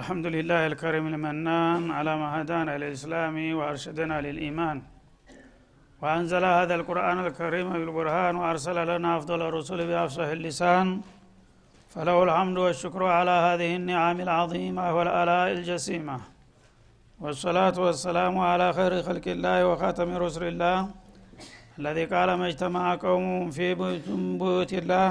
الحمد لله الكريم المنان على ما هدانا للإسلام وأرشدنا للإيمان. وأنزل هذا القرآن الكريم بالبرهان وأرسل لنا أفضل الرسل بأفصح اللسان. فله الحمد والشكر على هذه النعم العظيمة والآلاء الجسيمة. والصلاة والسلام على خير خلق الله وخاتم رسل الله الذي قال ما اجتمع قوم في بيوت الله.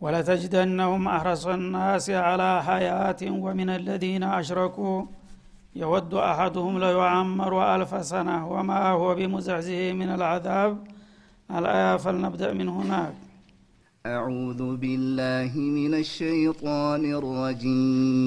ولتجدنهم أحرص الناس على حياة ومن الذين أشركوا. يود أحدهم ليعمر ألف سنة وما هو بمزعزه من العذاب. الآية فلنبدأ من هناك. أعوذ بالله من الشيطان الرجيم.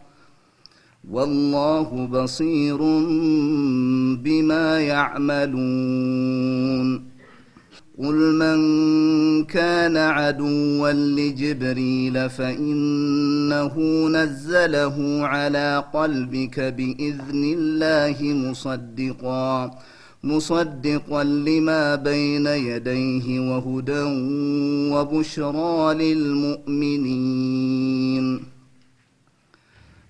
والله بصير بما يعملون. قل من كان عدوا لجبريل فإنه نزله على قلبك بإذن الله مصدقا مصدقا لما بين يديه وهدى وبشرى للمؤمنين.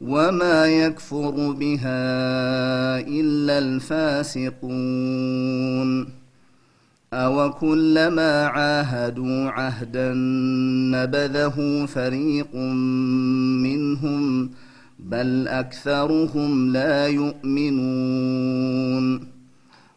وما يكفر بها إلا الفاسقون أو كلما عاهدوا عهدا نبذه فريق منهم بل أكثرهم لا يؤمنون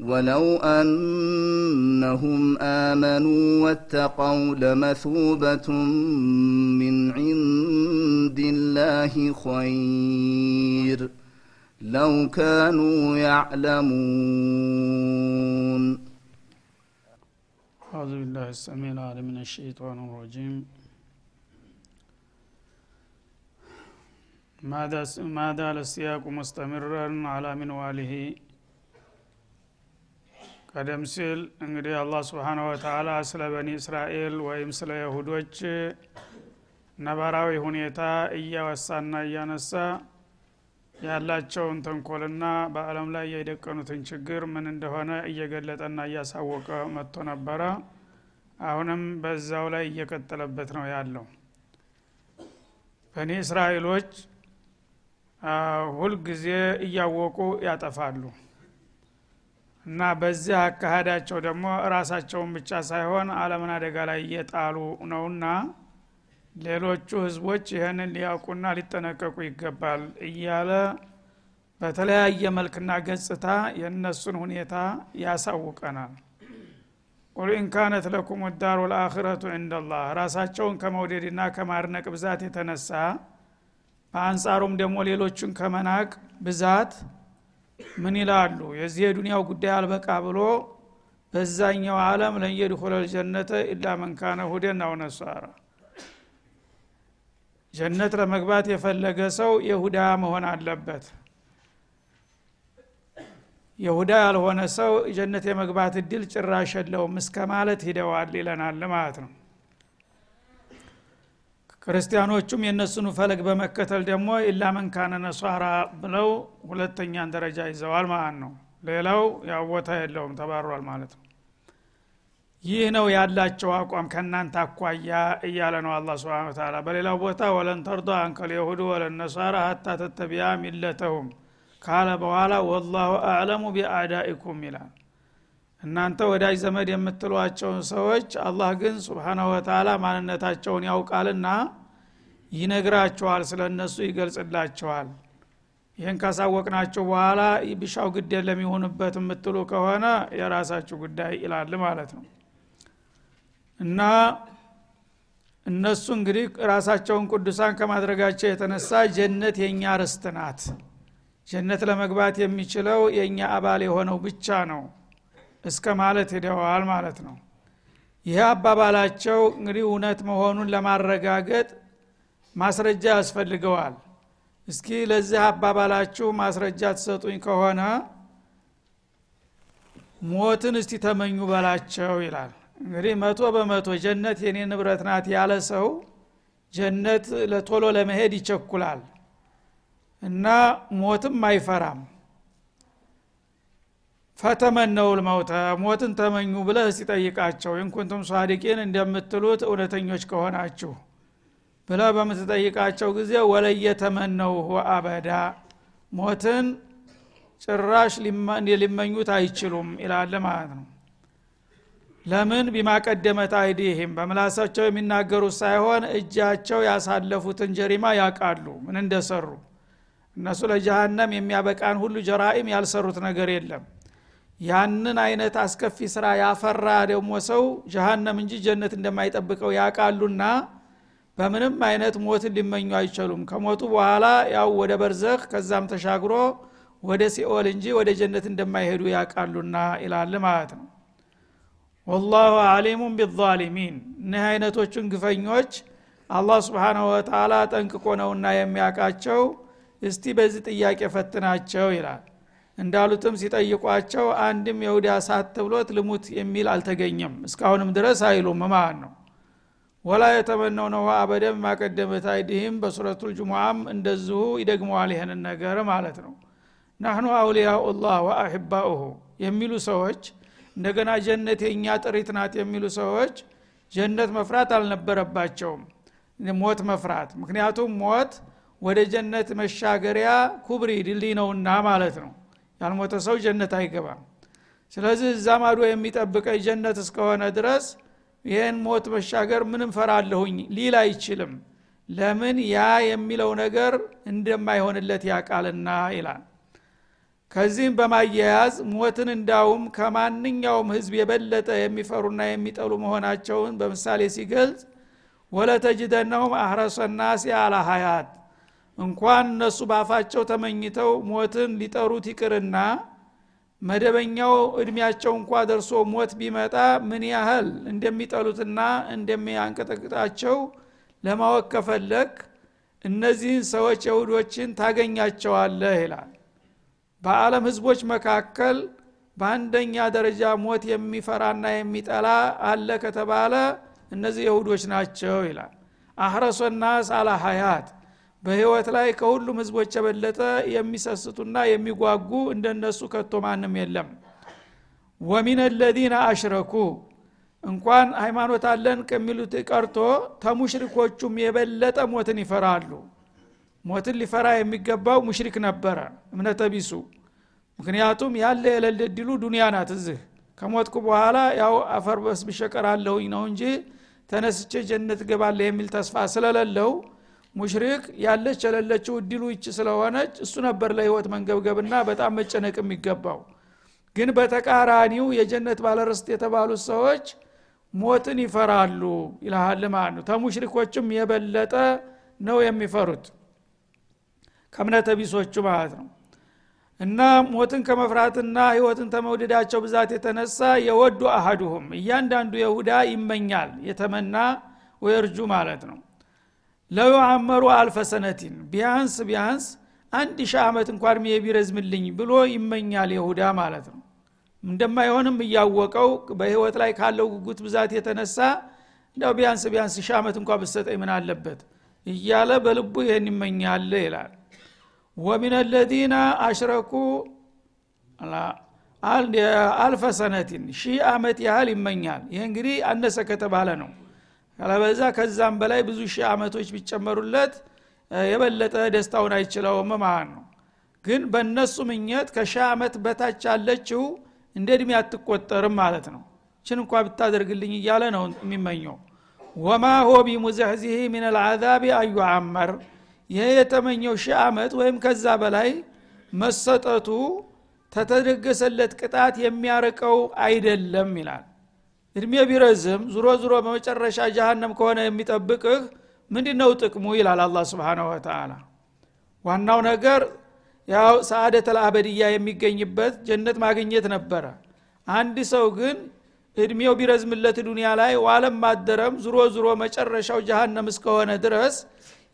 ولو أنهم آمنوا واتقوا لمثوبة من عند الله خير لو كانوا يعلمون أعوذ بالله السميع العليم من الشيطان الرجيم. ما زال السياق مستمرا على منواله ቀደም ሲል እንግዲህ አላህ ስብሓነሁ ወተዓላ ስለ በኒ እስራኤል ወይም ስለ ይሁዶች ነባራዊ ሁኔታ እያወሳና እያነሳ ያላቸውን ተንኮልና በአለም ላይ የደቀኑትን ችግር ምን እንደሆነ እየገለጠና እያሳወቀ መጥቶ ነበረ። አሁንም በዛው ላይ እየቀጠለበት ነው ያለው። በኒ እስራኤሎች ሁልጊዜ እያወቁ ያጠፋሉ እና በዚህ አካሄዳቸው ደግሞ ራሳቸውን ብቻ ሳይሆን አለምን አደጋ ላይ እየጣሉ ነውና ሌሎቹ ህዝቦች ይህንን ሊያውቁና ሊጠነቀቁ ይገባል እያለ በተለያየ መልክና ገጽታ የእነሱን ሁኔታ ያሳውቀናል። ቁል ኢንካነት ለኩም ዳሩ ልአክረቱ እንደላህ ራሳቸውን ከመውደድና ከማድነቅ ብዛት የተነሳ በአንጻሩም ደግሞ ሌሎቹን ከመናቅ ብዛት ምን ይላሉ? የዚህ የዱንያው ጉዳይ አልበቃ ብሎ በዛኛው አለም ለየድኹለ ልጀነተ ኢላ መንካነ ሁደን አው ጀነት ለመግባት የፈለገ ሰው የሁዳ መሆን አለበት። የሁዳ ያልሆነ ሰው ጀነት የመግባት እድል ጭራሽ የለውም እስከ ማለት ሂደዋል ይለናል ማለት ነው ክርስቲያኖቹም የእነሱን ፈለግ በመከተል ደግሞ ኢላ መንካነ ነሷራ ብለው ሁለተኛን ደረጃ ይዘዋል ማለት ነው። ሌላው ያው የለውም ተባሯል ማለት ነው። ይህ ነው ያላቸው አቋም ከእናንተ አኳያ እያለ ነው አላ ስብን ተላ በሌላው ቦታ ወለን ተርዶ አንከል የሁዱ ወለነሷራ ሀታ ተተቢያ ሚለተሁም ካለ በኋላ ወላሁ አዕለሙ ቢአዳኢኩም ይላል እናንተ ወዳጅ ዘመድ የምትሏቸውን ሰዎች አላህ ግን ስብሓናሁ ወተላ ማንነታቸውን ያውቃልና ይነግራቸዋል ስለ እነሱ ይገልጽላቸዋል። ይህን ካሳወቅናቸው በኋላ ብሻው ግድ ለሚሆንበት የምትሉ ከሆነ የራሳችሁ ጉዳይ ይላል ማለት ነው። እና እነሱ እንግዲህ ራሳቸውን ቅዱሳን ከማድረጋቸው የተነሳ ጀነት የእኛ ርስት ናት። ጀነት ለመግባት የሚችለው የእኛ አባል የሆነው ብቻ ነው እስከ ማለት ሄደዋል ማለት ነው። ይህ አባባላቸው እንግዲህ እውነት መሆኑን ለማረጋገጥ ማስረጃ ያስፈልገዋል። እስኪ ለዚህ አባባላችሁ ማስረጃ ትሰጡኝ ከሆነ ሞትን እስቲ ተመኙ በላቸው ይላል። እንግዲህ መቶ በመቶ ጀነት የኔ ንብረት ናት ያለ ሰው ጀነት ለቶሎ ለመሄድ ይቸኩላል። እና ሞትም አይፈራም ፈተመነው ልመውተ ሞትን ተመኙ ብለህ ሲጠይቃቸው ኢንኩንቱም ሷዲቂን እንደምትሉት እውነተኞች ከሆናችሁ ብለ በምትጠይቃቸው ጊዜ ወለየተመነው አበዳ ሞትን ጭራሽ ሊመኙት አይችሉም ይላል ማለት ነው። ለምን? ቢማቀደመት አይዲህም። በምላሳቸው የሚናገሩት ሳይሆን እጃቸው ያሳለፉትን ጀሪማ ያውቃሉ። ምን እንደሰሩ? እነሱ ለጀሃነም የሚያበቃን ሁሉ ጀራኢም ያልሰሩት ነገር የለም ያንን አይነት አስከፊ ስራ ያፈራ ደግሞ ሰው ጀሃነም እንጂ ጀነት እንደማይጠብቀው ያውቃሉና በምንም አይነት ሞትን ሊመኙ አይችሉም። ከሞቱ በኋላ ያው ወደ በርዘኽ ከዛም ተሻግሮ ወደ ሲኦል እንጂ ወደ ጀነት እንደማይሄዱ ያውቃሉና ይላል ማለት ነው። ወላሁ አሊሙን ቢዛሊሚን። እኒህ አይነቶቹን ግፈኞች አላህ ስብሓናሁ ወተላ ጠንቅቆ ነውና የሚያውቃቸው። እስቲ በዚህ ጥያቄ ፈትናቸው ይላል እንዳሉትም ሲጠይቋቸው አንድም የሁዳ ሳት ብሎት ልሙት የሚል አልተገኘም። እስካሁንም ድረስ አይሉም። ማለት ነው? ወላ የተመነው ነው አበደም ማቀደመት አይድህም በሱረቱ ልጅሙዓም እንደዚሁ ይደግመዋል ይህንን ነገር ማለት ነው። ናህኑ አውሊያኡ ላህ ወአሕባኡሁ የሚሉ ሰዎች እንደገና ጀነት የእኛ ጥሪት ናት የሚሉ ሰዎች ጀነት መፍራት አልነበረባቸውም። ሞት መፍራት ምክንያቱም ሞት ወደ ጀነት መሻገሪያ ኩብሪ ድልድይ ነውና ማለት ነው ያልሞተ ሰው ጀነት አይገባም። ስለዚህ እዛ ማዶ የሚጠብቀኝ ጀነት እስከሆነ ድረስ ይህን ሞት መሻገር ምንም ፈራለሁኝ ሊል አይችልም። ለምን ያ የሚለው ነገር እንደማይሆንለት ያቃልና ይላል። ከዚህም በማያያዝ ሞትን እንዳውም ከማንኛውም ህዝብ የበለጠ የሚፈሩና የሚጠሉ መሆናቸውን በምሳሌ ሲገልጽ ወለተጅደነሁም አህረሰ ናሲ አላ እንኳን እነሱ ባፋቸው ተመኝተው ሞትን ሊጠሩት ይቅርና መደበኛው እድሜያቸው እንኳ ደርሶ ሞት ቢመጣ ምን ያህል እንደሚጠሉትና እንደሚያንቀጠቅጣቸው ለማወቅ ከፈለግ እነዚህን ሰዎች የሁዶችን ታገኛቸዋለህ ይላል። በዓለም ህዝቦች መካከል በአንደኛ ደረጃ ሞት የሚፈራና የሚጠላ አለ ከተባለ እነዚህ የሁዶች ናቸው ይላል። አህረሶ ናስ አላ ሀያት በህይወት ላይ ከሁሉም ህዝቦች የበለጠ የሚሰስቱና የሚጓጉ እንደነሱ ከቶ ማንም የለም። ወሚን ለዚነ አሽረኩ እንኳን ሃይማኖት አለን ከሚሉት ቀርቶ ተሙሽሪኮቹም የበለጠ ሞትን ይፈራሉ። ሞትን ሊፈራ የሚገባው ሙሽሪክ ነበረ እምነተ ቢሱ። ምክንያቱም ያለ የሌለ ድሉ ዱኒያ ናት እዚህ። ከሞትኩ በኋላ ያው አፈር በስብሼ እቀራለሁኝ ነው እንጂ ተነስቼ ጀነት ገባለ የሚል ተስፋ ስለሌለው ሙሽሪክ ያለች የሌለችው እድሉ ይች ስለሆነች እሱ ነበር ለህይወት መንገብገብና በጣም መጨነቅ የሚገባው። ግን በተቃራኒው የጀነት ባለርስት የተባሉት ሰዎች ሞትን ይፈራሉ ይልሃል ማለት ነው። ተሙሽሪኮችም የበለጠ ነው የሚፈሩት ከእምነተ ቢሶቹ ማለት ነው። እና ሞትን ከመፍራትና ህይወትን ተመውደዳቸው ብዛት የተነሳ የወዱ አሀዱሁም እያንዳንዱ የሁዳ ይመኛል የተመና ወየርጁ ማለት ነው ለው አመሩ አልፈሰነቲን ቢያንስ ቢያንስ አንድ ሺህ ዓመት እንኳን እድሜ ቢረዝምልኝ ብሎ ይመኛል የሁዳ ማለት ነው። እንደማይሆንም እያወቀው በህይወት ላይ ካለው ጉጉት ብዛት የተነሳ እንዲያው ቢያንስ ቢያንስ ሺህ ዓመት እንኳ ብሰጠኝ ምን አለበት እያለ በልቡ ይህን ይመኛል ይላል። ወሚን ለዚነ አሽረኩ አልፈ ሰነቲን ሺህ ዓመት ያህል ይመኛል። ይህ እንግዲህ አነሰ ከተባለ ነው ካለበዛ ከዛም በላይ ብዙ ሺህ ዓመቶች ቢጨመሩለት የበለጠ ደስታውን አይችለውም ማለት ነው። ግን በእነሱ ምኘት ከሺህ ዓመት በታች ያለችው እንደ እድሜ አትቆጠርም ማለት ነው። ችን እንኳ ብታደርግልኝ እያለ ነው የሚመኘው። ወማ ሆ ቢሙዘህዚህ ምን ልዓዛቢ አዩዓመር ይሄ የተመኘው ሺህ ዓመት ወይም ከዛ በላይ መሰጠቱ ተተደገሰለት ቅጣት የሚያርቀው አይደለም ይላል እድሜ ቢረዝም ዙሮ ዙሮ በመጨረሻ ጃሃንም ከሆነ የሚጠብቅህ ምንድ ነው ጥቅሙ? ይላል አላ ስብንሁ ወተላ ዋናው ነገር ያው ሰአደት ልአበድያ የሚገኝበት ጀነት ማግኘት ነበረ። አንድ ሰው ግን እድሜው ቢረዝምለት ዱኒያ ላይ ዋለም ማደረም ዙሮ ዙሮ መጨረሻው ጃሃንም እስከሆነ ድረስ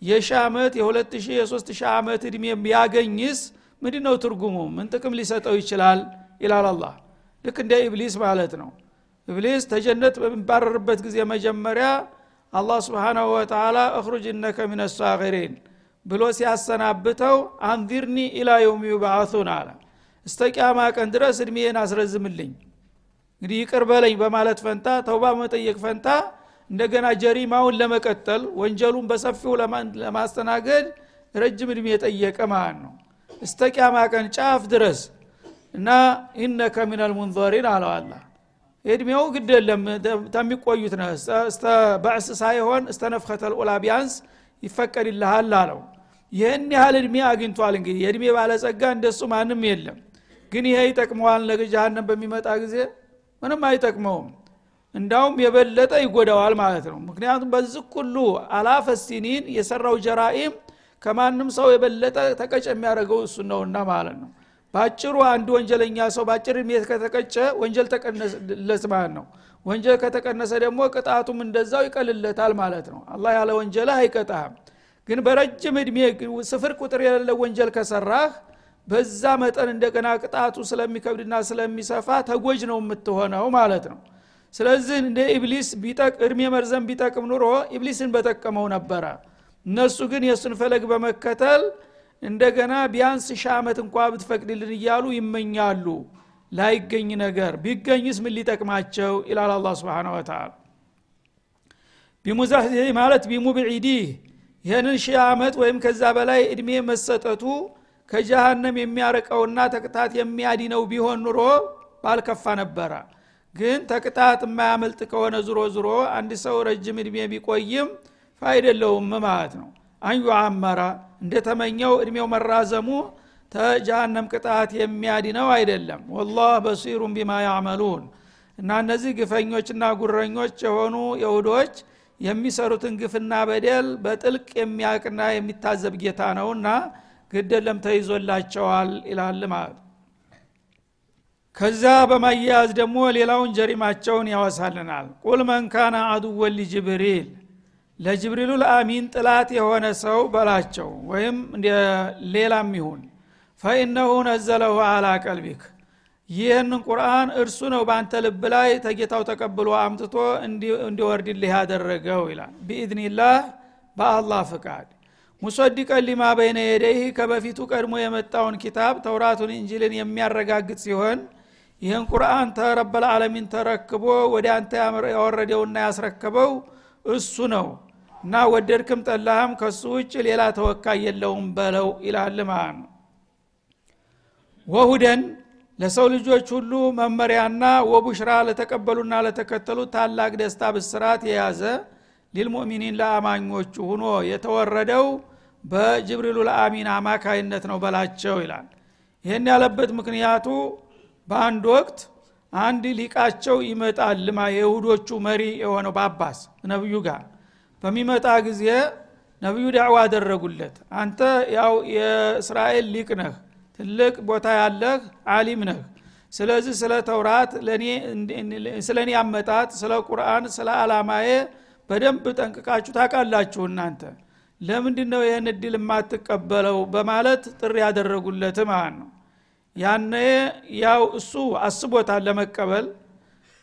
የሺ ዓመት የሁለት ሺህ የሶስት ሺህ ዓመት እድሜ ቢያገኝስ ምንድ ነው ትርጉሙ? ምን ጥቅም ሊሰጠው ይችላል? ይላል አላህ። ልክ እንደ ኢብሊስ ማለት ነው ኢብሊስ ተጀነት በሚባረርበት ጊዜ መጀመሪያ አላህ ስብሓናሁ ወተላ እኽሩጅ እነከ ምን ብሎ ሲያሰናብተው አንዚርኒ ኢላ የውም ዩብዓቱን አለ። እስተ ቅያማ ቀን ድረስ እድሜን አስረዝምልኝ። እንግዲህ ይቅር በለኝ በማለት ፈንታ ተውባ መጠየቅ ፈንታ እንደገና ጀሪማውን ለመቀጠል ወንጀሉን በሰፊው ለማስተናገድ ረጅም እድሜ የጠየቀ ማለት ነው። እስተ ቅያማ ቀን ጫፍ ድረስ እና ኢነከ ሚነል ሙንዘሪን አለው አላ እድሜው ግድ የለም። ተሚቆዩት ነ እስተ ሳይሆን እስተ ነፍከተል ኡላ ቢያንስ ይፈቀድልሃል አለው። ይህን ያህል እድሜ አግኝቷል እንግዲህ። የእድሜ ባለጸጋ እንደሱ ማንም የለም። ግን ይሄ ይጠቅመዋል ነገ በሚመጣ ጊዜ? ምንም አይጠቅመውም። እንዳውም የበለጠ ይጎዳዋል ማለት ነው። ምክንያቱም በዚህ ሁሉ አላፈ የሰራው ጀራኢም ከማንም ሰው የበለጠ ተቀጭ የሚያደርገው እሱ ነውና ማለት ነው በአጭሩ አንድ ወንጀለኛ ሰው በአጭር እድሜ ከተቀጨ ወንጀል ተቀነሰለት ማለት ነው። ወንጀል ከተቀነሰ ደግሞ ቅጣቱም እንደዛው ይቀልለታል ማለት ነው። አላህ ያለ ወንጀል አይቀጣህም። ግን በረጅም እድሜ ስፍር ቁጥር የሌለ ወንጀል ከሰራህ በዛ መጠን እንደገና ቅጣቱ ስለሚከብድና ስለሚሰፋ ተጎጅ ነው የምትሆነው ማለት ነው። ስለዚህ እንደ ኢብሊስ እድሜ መርዘም ቢጠቅም ኑሮ ኢብሊስን በጠቀመው ነበረ። እነሱ ግን የእሱን ፈለግ በመከተል እንደገና ቢያንስ ሺህ ዓመት እንኳ ብትፈቅድልን እያሉ ይመኛሉ። ላይገኝ ነገር ቢገኝስ ምን ሊጠቅማቸው ይላል አላ ስብን ወተላ ቢሙዛህ ማለት ቢሙብዒዲህ ይህንን ሺህ ዓመት ወይም ከዛ በላይ እድሜ መሰጠቱ ከጀሃነም የሚያርቀውና ተቅጣት የሚያዲነው ቢሆን ኑሮ ባልከፋ ነበረ። ግን ተቅጣት የማያመልጥ ከሆነ ዙሮ ዙሮ አንድ ሰው ረጅም እድሜ ቢቆይም ፋይደለውም ማለት ነው አንዩ አመራ እንደተመኘው እድሜው መራዘሙ ተጃሃንም ቅጣት የሚያድነው አይደለም። ወላህ በሲሩን ቢማ ያዕመሉን። እና እነዚህ ግፈኞችና ጉረኞች የሆኑ የሁዶች የሚሰሩትን ግፍና በደል በጥልቅ የሚያቅና የሚታዘብ ጌታ ነውና ግደለም ተይዞላቸዋል ይላል ማለት። ከዛ በማያያዝ ደግሞ ሌላውን ጀሪማቸውን ያወሳልናል። ቁል መን ካነ አዱወን ሊጅብሪል ለጅብሪሉ ለአሚን ጥላት የሆነ ሰው በላቸው ወይም ሌላም ይሁን። ፈኢነሁ ነዘለሁ አላ ቀልቢክ። ይህንን ቁርአን እርሱ ነው በአንተ ልብ ላይ ተጌታው ተቀብሎ አምጥቶ እንዲወርድልህ ያደረገው ይላል። ቢኢዝኒላህ በአላህ ፍቃድ። ሙሰዲቀን ሊማ በይነ የደይህ ከበፊቱ ቀድሞ የመጣውን ኪታብ ተውራቱን እንጅልን የሚያረጋግጥ ሲሆን ይህን ቁርአን ተረበል ተረክቦ ወደ አንተ ያወረደውና ያስረከበው እሱ ነው እና ወደድክም ጠላህም ከሱ ውጭ ሌላ ተወካይ የለውም በለው ይላል ማለት ነው። ወሁደን ለሰው ልጆች ሁሉ መመሪያና ወቡሽራ ለተቀበሉና ለተከተሉ ታላቅ ደስታ ብስራት የያዘ ሊልሙእሚኒን ለአማኞቹ ሁኖ የተወረደው በጅብሪሉ ለአሚን አማካይነት ነው በላቸው ይላል። ይህን ያለበት ምክንያቱ በአንድ ወቅት አንድ ሊቃቸው ይመጣል ልማ የይሁዶቹ መሪ የሆነው ባባስ ነብዩ ጋር በሚመጣ ጊዜ ነቢዩ ዳዕዋ አደረጉለት። አንተ ያው የእስራኤል ሊቅ ነህ ትልቅ ቦታ ያለህ አሊም ነህ። ስለዚህ ስለ ተውራት ስለ እኔ አመጣጥ ስለ ቁርአን ስለ አላማዬ በደንብ ጠንቅቃችሁ ታውቃላችሁ እናንተ። ለምንድ ነው ይህን እድል የማትቀበለው? በማለት ጥሪ ያደረጉለት ማለት ነው። ያነ ያው እሱ አስቦታል ለመቀበል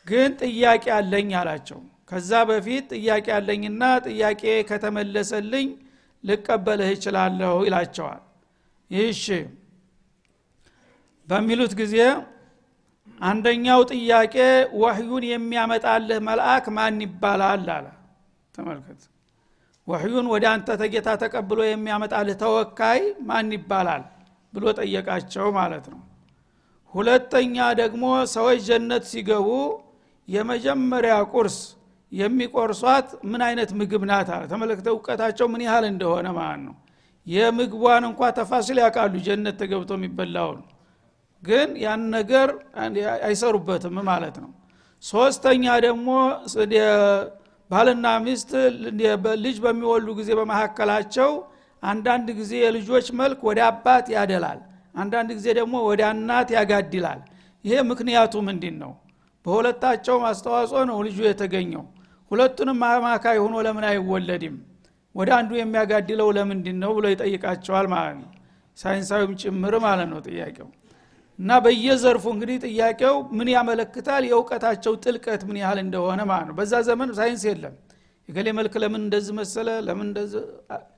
ግን ጥያቄ አለኝ አላቸው ከዛ በፊት ጥያቄ አለኝና ጥያቄ ከተመለሰልኝ ልቀበልህ ይችላለሁ ይላቸዋል። ይህሽ በሚሉት ጊዜ አንደኛው ጥያቄ ወህዩን የሚያመጣልህ መልአክ ማን ይባላል አለ። ተመልከት። ወህዩን ወደ አንተ ተጌታ ተቀብሎ የሚያመጣልህ ተወካይ ማን ይባላል ብሎ ጠየቃቸው ማለት ነው። ሁለተኛ ደግሞ ሰዎች ጀነት ሲገቡ የመጀመሪያ ቁርስ የሚቆርሷት ምን አይነት ምግብ ናት አለ። ተመለክተ እውቀታቸው ምን ያህል እንደሆነ ማለት ነው። የምግቧን እንኳ ተፋሲል ያውቃሉ ጀነት ተገብቶ የሚበላውን። ግን ያን ነገር አይሰሩበትም ማለት ነው። ሶስተኛ ደግሞ ባልና ሚስት ልጅ በሚወሉ ጊዜ በመካከላቸው አንዳንድ ጊዜ የልጆች መልክ ወደ አባት ያደላል። አንዳንድ ጊዜ ደግሞ ወደ እናት ያጋድላል። ይሄ ምክንያቱ ምንድን ነው በሁለታቸው አስተዋጽኦ ነው ልጁ የተገኘው ሁለቱንም አማካይ ሆኖ ለምን አይወለድም? ወደ አንዱ የሚያጋድለው ለምንድን ነው ብሎ ይጠይቃቸዋል ማለት ነው። ሳይንሳዊም ጭምር ማለት ነው ጥያቄው። እና በየዘርፉ እንግዲህ ጥያቄው ምን ያመለክታል? የእውቀታቸው ጥልቀት ምን ያህል እንደሆነ ማለት ነው። በዛ ዘመን ሳይንስ የለም። የገሌ መልክ ለምን እንደዚህ መሰለ? ለምን እንደዚህ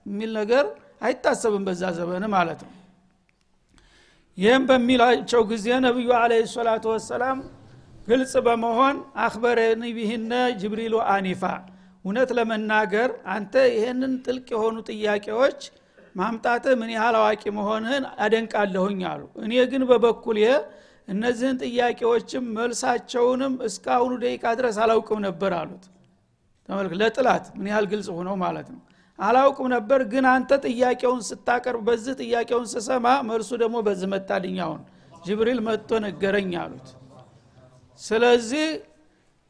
የሚል ነገር አይታሰብም በዛ ዘመን ማለት ነው። ይህም በሚላቸው ጊዜ ነቢዩ አለ ሰላቱ ወሰላም ግልጽ በመሆን አክበረኒ ቢህነ ጅብሪሉ አኒፋ። እውነት ለመናገር አንተ ይህንን ጥልቅ የሆኑ ጥያቄዎች ማምጣት ምን ያህል አዋቂ መሆንህን አደንቃለሁኝ አሉ። እኔ ግን በበኩል እነዚህን ጥያቄዎችም መልሳቸውንም እስካሁኑ ደቂቃ ድረስ አላውቅም ነበር አሉት። ለጥላት ምን ያህል ግልጽ ሆነው ማለት ነው። አላውቅም ነበር ግን አንተ ጥያቄውን ስታቀርብ በዚህ ጥያቄውን ስሰማ መልሱ ደግሞ በዚህ መጣልኝ አሁን። ጅብሪል መጥቶ ነገረኝ አሉት ስለዚህ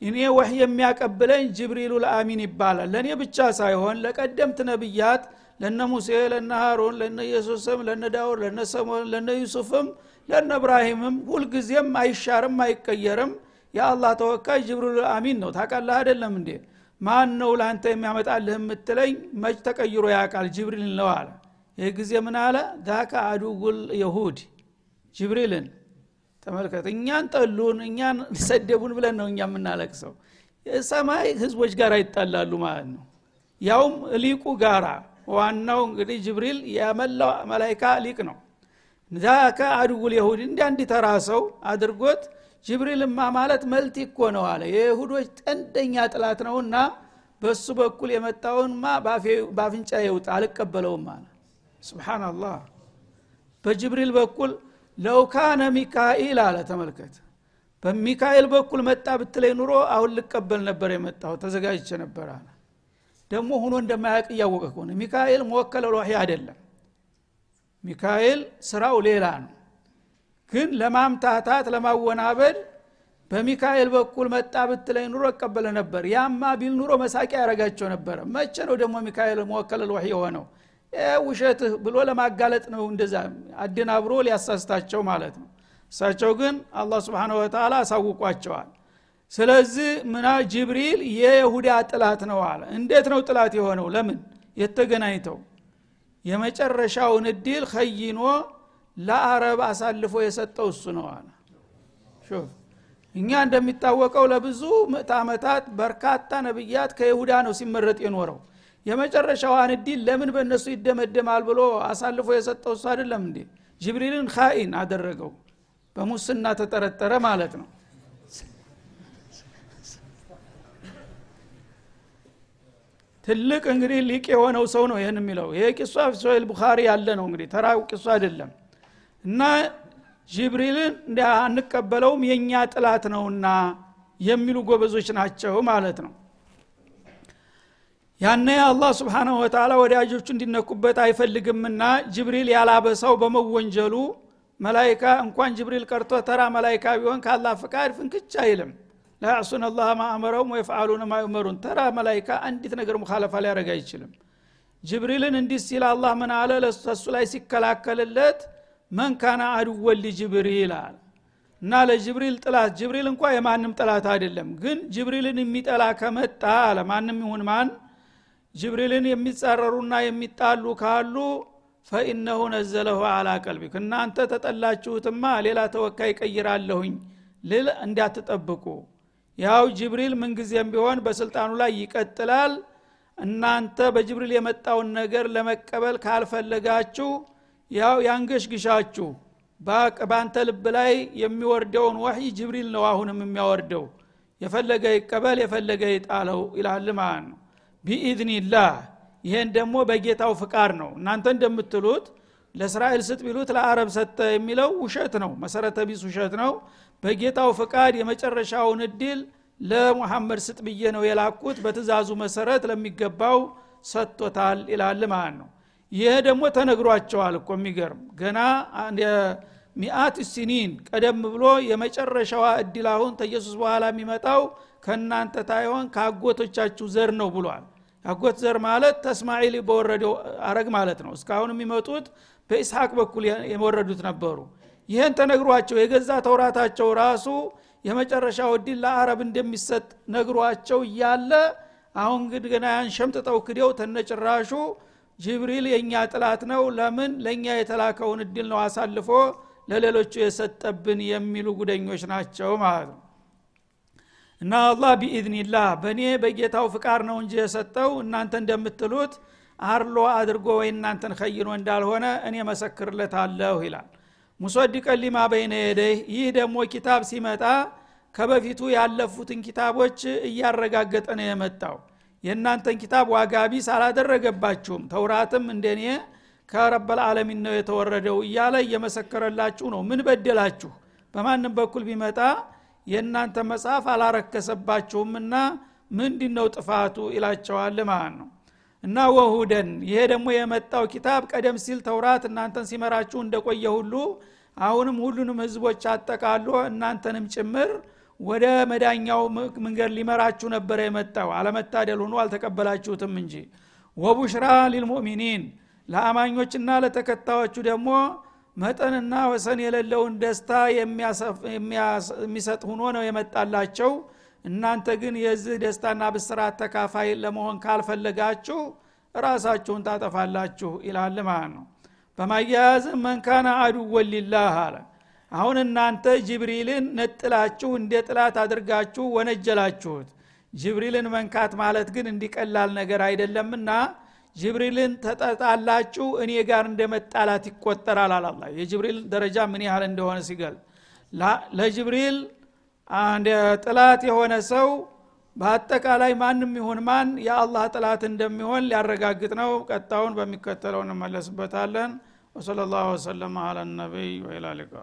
እኔ ወህ የሚያቀብለኝ ጅብሪሉ ለአሚን ይባላል። ለእኔ ብቻ ሳይሆን ለቀደምት ነቢያት ለነ ሙሴ ለነ ሃሮን ለነ ኢየሱስም ለነ ዳውድ ለነ ሰሞን ለነ ዩሱፍም ለነ እብራሂምም ሁልጊዜም አይሻርም አይቀየርም። የአላህ ተወካይ ጅብሪሉ አሚን ነው። ታቃላህ አይደለም እንዴ? ማን ነው ለአንተ የሚያመጣልህ የምትለኝ? መች ተቀይሮ ያውቃል? ጅብሪል ነው አለ። ይህ ጊዜ ምን አለ? ዳካ አዱጉል የሁድ ጅብሪልን ተመልከት እኛን ጠሉን እኛን ሰደቡን ብለን ነው እኛ የምናለቅሰው። የሰማይ ህዝቦች ጋር ይጣላሉ ማለት ነው። ያውም ሊቁ ጋራ። ዋናው እንግዲህ ጅብሪል የመላው መላይካ ሊቅ ነው። ዛከ አድጉል የሁድ እንዲ አንድ ተራ ሰው አድርጎት ጅብሪልማ ማለት መልቲ እኮ ነው አለ። የይሁዶች ጠንደኛ ጥላት ነውና በሱ በኩል የመጣውንማ በአፍንጫ የውጥ አልቀበለውም አለ። ስብናላህ በጅብሪል በኩል ለውካነ ሚካኤል አለ። ተመልከት። በሚካኤል በኩል መጣ ብትለይ ኑሮ አሁን ልቀበል ነበር የመጣው ተዘጋጅቼ ነበር አለ። ደግሞ ሁኖ እንደማያውቅ እያወቀ ከሆነ ሚካኤል መወከለ ሎሒ አይደለም። ሚካኤል ስራው ሌላ ነው። ግን ለማምታታት ለማወናበድ በሚካኤል በኩል መጣ ብትለኝ ኑሮ እቀበለ ነበር። ያማ ቢል ኑሮ መሳቂያ ያረጋቸው ነበረ። መቼ ነው ደግሞ ሚካኤል መወከለል ወህ የሆነው ውሸትህ ብሎ ለማጋለጥ ነው እንደዛ አደናብሮ ሊያሳስታቸው ማለት ነው። እሳቸው ግን አላህ ስብን ወተላ አሳውቋቸዋል። ስለዚህ ምና ጅብሪል የይሁዳ ጥላት ነው አለ። እንዴት ነው ጥላት የሆነው? ለምን? የተገናኝተው። የመጨረሻውን እድል ከይኖ ለአረብ አሳልፎ የሰጠው እሱ ነው አለ። እኛ እንደሚታወቀው ለብዙ ምዕት ዓመታት በርካታ ነቢያት ከይሁዳ ነው ሲመረጥ የኖረው የመጨረሻዋን እድል ለምን በእነሱ ይደመደማል ብሎ አሳልፎ የሰጠው እሱ አይደለም እንዴ? ጅብሪልን ካኢን አደረገው። በሙስና ተጠረጠረ ማለት ነው። ትልቅ እንግዲህ ሊቅ የሆነው ሰው ነው ይህን የሚለው። ይሄ ቂሷ ሶሄል ቡኻሪ ያለ ነው እንግዲህ ተራው ቂሷ አይደለም። እና ጅብሪልን አንቀበለውም የእኛ ጥላት ነውና የሚሉ ጎበዞች ናቸው ማለት ነው ያነ አላህ ስብሓናሁ ወተላ ወዳጆቹ እንዲነኩበት አይፈልግምና ጅብሪል ያላበሰው በመወንጀሉ መላይካ እንኳን ጅብሪል ቀርቶ ተራ መላይካ ቢሆን ካላ ፍቃድ ፍንክች አይልም። ላያዕሱን አላህ ማእመረውም ወይፍአሉን ማዩመሩን ተራ መላይካ አንዲት ነገር ሙካለፋ ሊያደረግ አይችልም። ጅብሪልን እንዲህ ሲል አላህ ምን አለ? ለሱ ላይ ሲከላከልለት መን ካነ አድወን ሊጅብሪል አለ። እና ለጅብሪል ጥላት ጅብሪል እንኳ የማንም ጥላት አይደለም ግን ጅብሪልን የሚጠላ ከመጣ አለ። ማንም ይሁን ማን ጅብሪልን የሚጻረሩና የሚጣሉ ካሉ ፈኢነሁ ነዘለሁ አላ ቀልቢክ እናንተ ተጠላችሁትማ ሌላ ተወካይ ቀይራለሁኝ ልል እንዳትጠብቁ። ያው ጅብሪል ምንጊዜም ቢሆን በስልጣኑ ላይ ይቀጥላል። እናንተ በጅብሪል የመጣውን ነገር ለመቀበል ካልፈለጋችሁ ያው ያንገሽግሻችሁ። በአንተ ልብ ላይ የሚወርደውን ወህይ ጅብሪል ነው አሁንም የሚያወርደው። የፈለገ ይቀበል የፈለገ ይጣለው ይላል ማለት ነው ቢኢዝኒላህ ይሄን ደግሞ በጌታው ፍቃድ ነው። እናንተ እንደምትሉት ለእስራኤል ስጥ ቢሉት ለአረብ ሰጠ የሚለው ውሸት ነው መሰረተ ቢስ ውሸት ነው። በጌታው ፍቃድ የመጨረሻውን እድል ለሙሐመድ ስጥ ብዬ ነው የላኩት። በትእዛዙ መሰረት ለሚገባው ሰጥቶታል ይላል ማለት ነው። ይሄ ደግሞ ተነግሯቸዋል እኮ የሚገርም። ገና ሚአት ሲኒን ቀደም ብሎ የመጨረሻዋ እድል አሁን ተኢየሱስ በኋላ የሚመጣው ከእናንተ ታይሆን ከአጎቶቻችሁ ዘር ነው ብሏል አጎት ዘር ማለት ተስማዒል በወረደው አረግ ማለት ነው። እስካሁን የሚመጡት በኢስሐቅ በኩል የወረዱት ነበሩ። ይህን ተነግሯቸው የገዛ ተውራታቸው ራሱ የመጨረሻው እድል ለአረብ እንደሚሰጥ ነግሯቸው እያለ አሁን ግን ገና ያን ሸምጥጠው ክደው ተነጭራሹ ጅብሪል የእኛ ጥላት ነው ለምን ለእኛ የተላከውን እድል ነው አሳልፎ ለሌሎቹ የሰጠብን የሚሉ ጉደኞች ናቸው ማለት ነው እና አላህ ቢኢዝኒላህ በእኔ በጌታው ፍቃድ ነው እንጂ የሰጠው እናንተ እንደምትሉት አርሎ አድርጎ ወይ እናንተን ከይኖ እንዳልሆነ እኔ መሰክርለታለሁ ይላል። ሙሶዲቀን ሊማ በይነ የደህ ይህ ደግሞ ኪታብ ሲመጣ ከበፊቱ ያለፉትን ኪታቦች እያረጋገጠ ነው የመጣው። የእናንተን ኪታብ ዋጋ ቢስ አላደረገባችሁም። ተውራትም እንደኔ ከረበል ዓለሚን ነው የተወረደው እያለ እየመሰከረላችሁ ነው። ምን በደላችሁ? በማንም በኩል ቢመጣ የእናንተ መጽሐፍ አላረከሰባችሁምና ምንድ ነው ጥፋቱ ይላቸዋል ማለት ነው። እና ወሁደን ይሄ ደግሞ የመጣው ኪታብ ቀደም ሲል ተውራት እናንተን ሲመራችሁ እንደቆየ ሁሉ አሁንም ሁሉንም ህዝቦች አጠቃሎ እናንተንም ጭምር ወደ መዳኛው መንገድ ሊመራችሁ ነበረ የመጣው። አለመታደል ሆኖ አልተቀበላችሁትም እንጂ። ወቡሽራ ሊልሙእሚኒን ለአማኞችና ለተከታዮቹ ደግሞ መጠንና ወሰን የሌለውን ደስታ የሚሰጥ ሁኖ ነው የመጣላቸው። እናንተ ግን የዚህ ደስታና ብስራት ተካፋይ ለመሆን ካልፈለጋችሁ ራሳችሁን ታጠፋላችሁ ይላል ማለት ነው። በማያያዝ መንካና አዱወን ሊላህ አለ። አሁን እናንተ ጅብሪልን ነጥላችሁ እንደ ጥላት አድርጋችሁ ወነጀላችሁት። ጅብሪልን መንካት ማለት ግን እንዲቀላል ነገር አይደለምና ጅብሪልን ተጠጣላችሁ እኔ ጋር እንደ መጣላት ይቆጠራል አላላ የጅብሪል ደረጃ ምን ያህል እንደሆነ ሲገል ለጅብሪል ጥላት የሆነ ሰው በአጠቃላይ ማንም ይሁን ማን የአላህ ጥላት እንደሚሆን ሊያረጋግጥ ነው። ቀጣውን በሚከተለው እንመለስበታለን። ወሰለ ላሁ ወሰለም አላ ነቢይ ወኢላ ሊቃ